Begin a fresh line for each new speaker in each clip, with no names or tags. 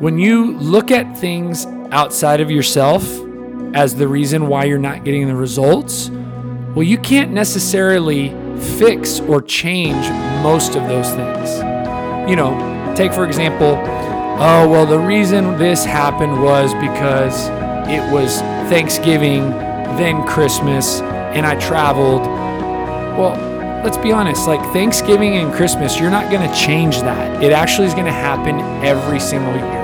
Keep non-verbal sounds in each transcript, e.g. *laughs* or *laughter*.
when you look at things outside of yourself as the reason why you're not getting the results, well, you can't necessarily fix or change most of those things. You know, take for example, oh, well, the reason this happened was because it was Thanksgiving, then Christmas, and I traveled. Well, let's be honest, like Thanksgiving and Christmas, you're not going to change that. It actually is going to happen every single year.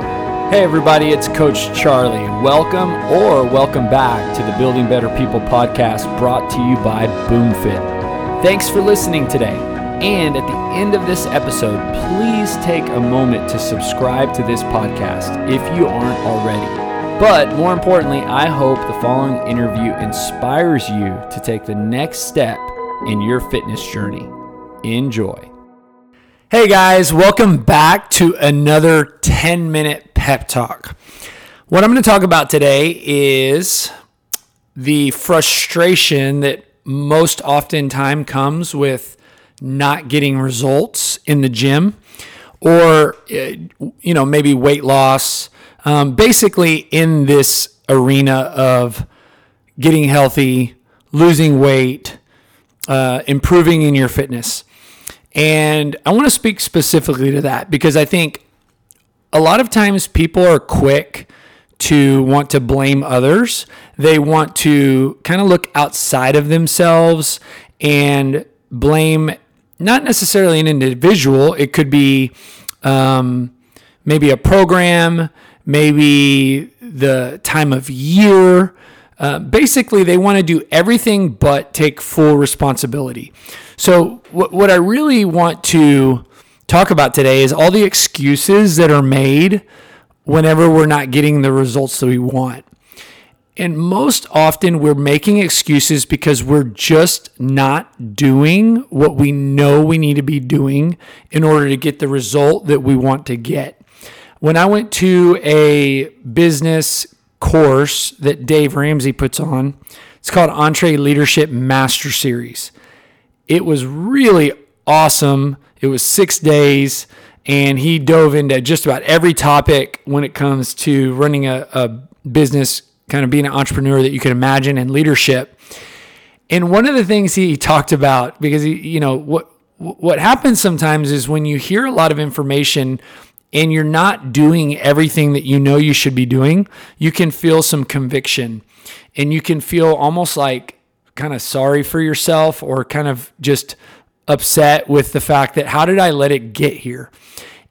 Hey, everybody, it's Coach Charlie. Welcome or welcome back to the Building Better People podcast brought to you by BoomFit. Thanks for listening today. And at the end of this episode, please take a moment to subscribe to this podcast if you aren't already. But more importantly, I hope the following interview inspires you to take the next step in your fitness journey. Enjoy.
Hey guys, welcome back to another 10 minute pep talk. What I'm going to talk about today is the frustration that most oftentimes comes with not getting results in the gym or, uh, you know, maybe weight loss um, basically, in this arena of getting healthy, losing weight, uh, improving in your fitness. And I want to speak specifically to that because I think a lot of times people are quick to want to blame others. They want to kind of look outside of themselves and blame not necessarily an individual, it could be um, maybe a program, maybe the time of year. Uh, basically, they want to do everything but take full responsibility. So, what, what I really want to talk about today is all the excuses that are made whenever we're not getting the results that we want. And most often, we're making excuses because we're just not doing what we know we need to be doing in order to get the result that we want to get. When I went to a business course that Dave Ramsey puts on, it's called EntreLeadership Master Series. It was really awesome. It was six days, and he dove into just about every topic when it comes to running a, a business, kind of being an entrepreneur that you can imagine, and leadership. And one of the things he talked about, because he, you know, what what happens sometimes is when you hear a lot of information and you're not doing everything that you know you should be doing, you can feel some conviction and you can feel almost like kind of sorry for yourself or kind of just upset with the fact that how did I let it get here?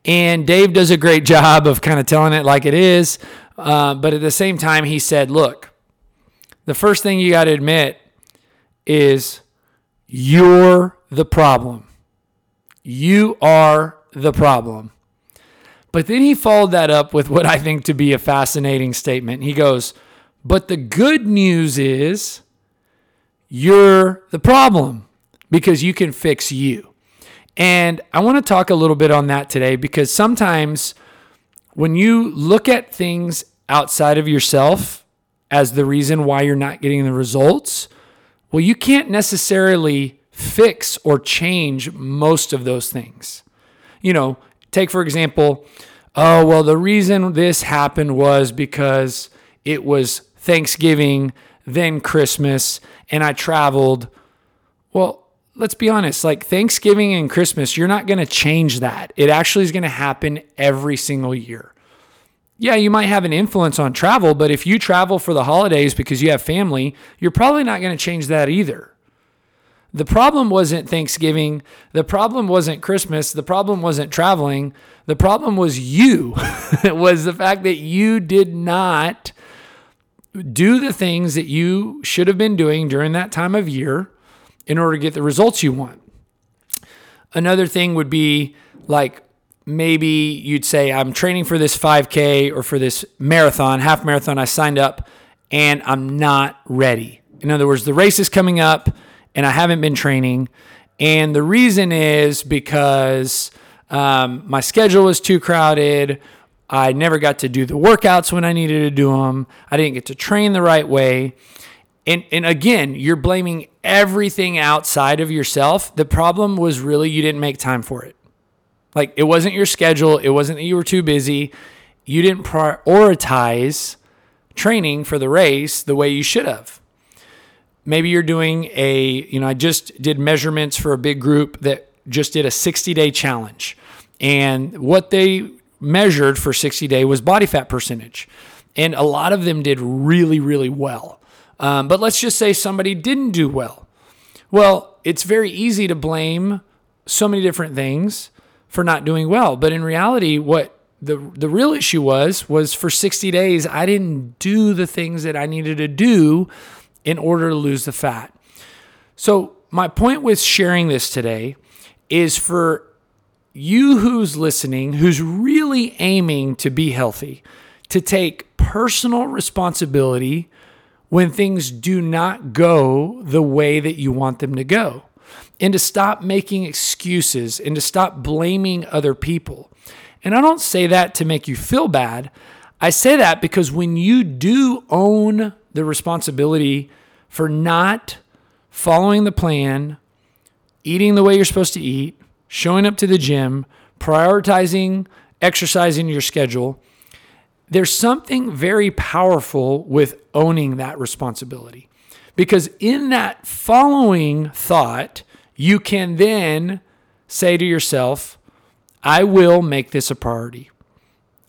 And Dave does a great job of kind of telling it like it is. Uh, but at the same time, he said, look, the first thing you got to admit is you're the problem. You are the problem. But then he followed that up with what I think to be a fascinating statement. He goes, But the good news is you're the problem because you can fix you. And I want to talk a little bit on that today because sometimes when you look at things outside of yourself as the reason why you're not getting the results, well, you can't necessarily fix or change most of those things. You know, Take, for example, oh, well, the reason this happened was because it was Thanksgiving, then Christmas, and I traveled. Well, let's be honest, like Thanksgiving and Christmas, you're not going to change that. It actually is going to happen every single year. Yeah, you might have an influence on travel, but if you travel for the holidays because you have family, you're probably not going to change that either. The problem wasn't Thanksgiving. The problem wasn't Christmas. The problem wasn't traveling. The problem was you. it *laughs* was the fact that you did not do the things that you should have been doing during that time of year in order to get the results you want. Another thing would be like maybe you'd say, I'm training for this 5K or for this marathon, half marathon. I signed up and I'm not ready. In other words, the race is coming up and I haven't been training. And the reason is because um, my schedule was too crowded. I never got to do the workouts when I needed to do them. I didn't get to train the right way. And, and again, you're blaming everything outside of yourself. The problem was really you didn't make time for it. Like it wasn't your schedule, it wasn't that you were too busy. you didn't prioritize training for the race the way you should have. Maybe you're doing a, you know, I just did measurements for a big group that just did a 60 day challenge. And what they measured for 60 day was body fat percentage. And a lot of them did really, really well. Um, but let's just say somebody didn't do well. Well, it's very easy to blame so many different things for not doing well. But in reality, what the the real issue was was for 60 days I didn't do the things that I needed to do in order to lose the fat. So, my point with sharing this today is for you who's listening, who's really aiming to be healthy, to take personal responsibility when things do not go the way that you want them to go, and to stop making excuses and to stop blaming other people. And I don't say that to make you feel bad. I say that because when you do own the responsibility for not following the plan, eating the way you're supposed to eat, showing up to the gym, prioritizing exercising your schedule, there's something very powerful with owning that responsibility. Because in that following thought, you can then say to yourself, I will make this a priority.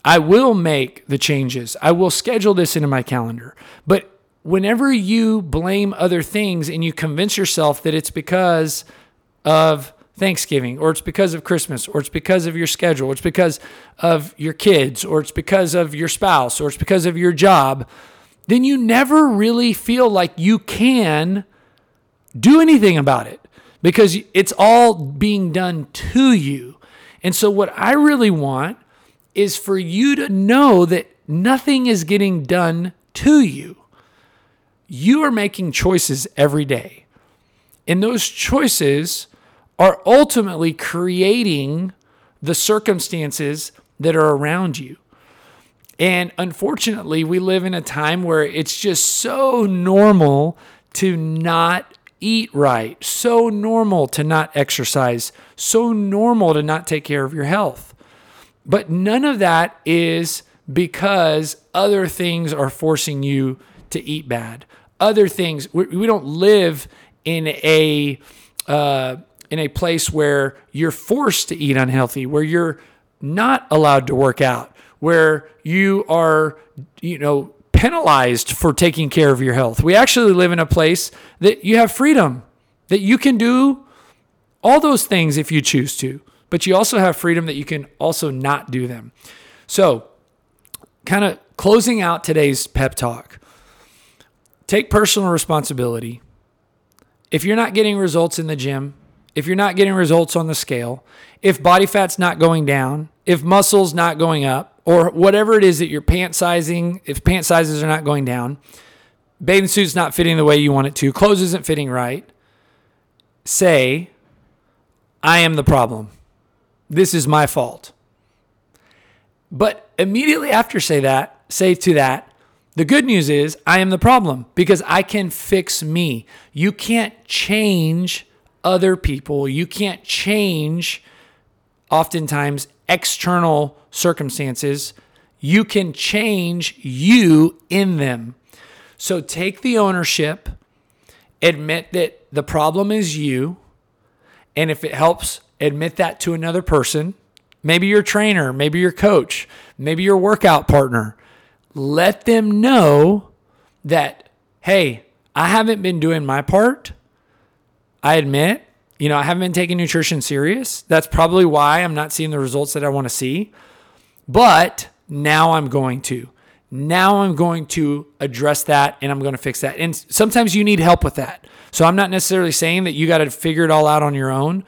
I will make the changes. I will schedule this into my calendar. But whenever you blame other things and you convince yourself that it's because of Thanksgiving, or it's because of Christmas, or it's because of your schedule, or it's because of your kids, or it's because of your spouse, or it's because of your job, then you never really feel like you can do anything about it because it's all being done to you. And so, what I really want is for you to know that nothing is getting done to you. You are making choices every day. And those choices are ultimately creating the circumstances that are around you. And unfortunately, we live in a time where it's just so normal to not eat right, so normal to not exercise, so normal to not take care of your health. But none of that is because other things are forcing you to eat bad. Other things, we, don't live in a uh, in a place where you're forced to eat unhealthy, where you're not allowed to work out, where you are, you know, penalized for taking care of your health. We actually live in a place that you have freedom, that you can do all those things if you choose to, but you also have freedom that you can also not do them. So, kind of closing out today's pep talk, take personal responsibility. If you're not getting results in the gym, if you're not getting results on the scale, if body fat's not going down, if muscle's not going up, or whatever it is that you're pant sizing, if pant sizes are not going down, bathing suit's not fitting the way you want it to, clothes isn't fitting right, say, I am the problem. This is my fault. But immediately after say that, say to that, the good news is I am the problem because I can fix me. You can't change other people. You can't change, oftentimes, external circumstances. You can change you in them. So take the ownership, admit that the problem is you. And if it helps, admit that to another person, maybe your trainer, maybe your coach, maybe your workout partner. Let them know that, hey, I haven't been doing my part. I admit, you know, I haven't been taking nutrition serious. That's probably why I'm not seeing the results that I want to see. But now I'm going to. Now I'm going to address that and I'm going to fix that. And sometimes you need help with that. So I'm not necessarily saying that you got to figure it all out on your own.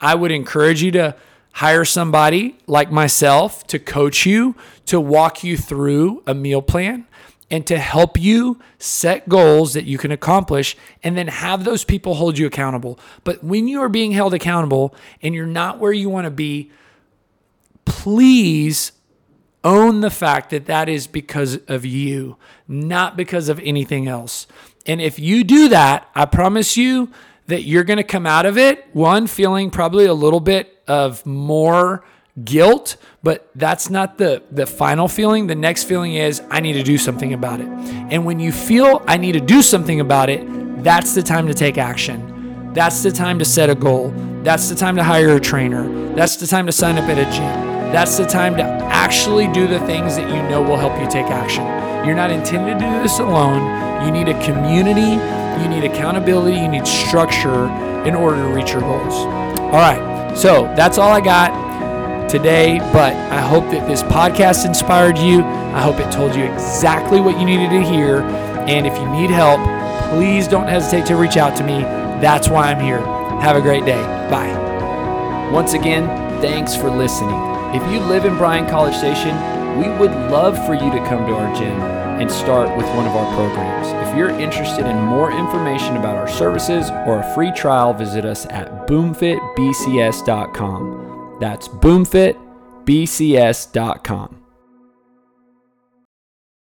I would encourage you to hire somebody like myself to coach you, to walk you through a meal plan and to help you set goals that you can accomplish and then have those people hold you accountable. But when you are being held accountable and you're not where you want to be, please own the fact that that is because of you, not because of anything else. And if you do that, I promise you that you're going to come out of it, one, feeling probably a little bit of more guilt, but that's not the the final feeling. The next feeling is I need to do something about it. And when you feel I need to do something about it, that's the time to take action. That's the time to set a goal. That's the time to hire a trainer. That's the time to sign up at a gym. That's the time to actually do the things that you know will help you take action. You're not intended to do this alone. You need a community, you need accountability, you need structure in order to reach your goals. All right, so that's all I got today, but I hope that this podcast inspired you. I hope it told you exactly what you needed to hear. And if you need help, please don't hesitate to reach out to me. That's why I'm here. Have a great day. Bye.
Once again, thanks for listening. If you live in Bryan College Station, we would love for you to come to our gym and start with one of our programs. If you're interested in more information about our services or a free trial, visit us at boomfitbcs.com. That's boomfitbcs.com.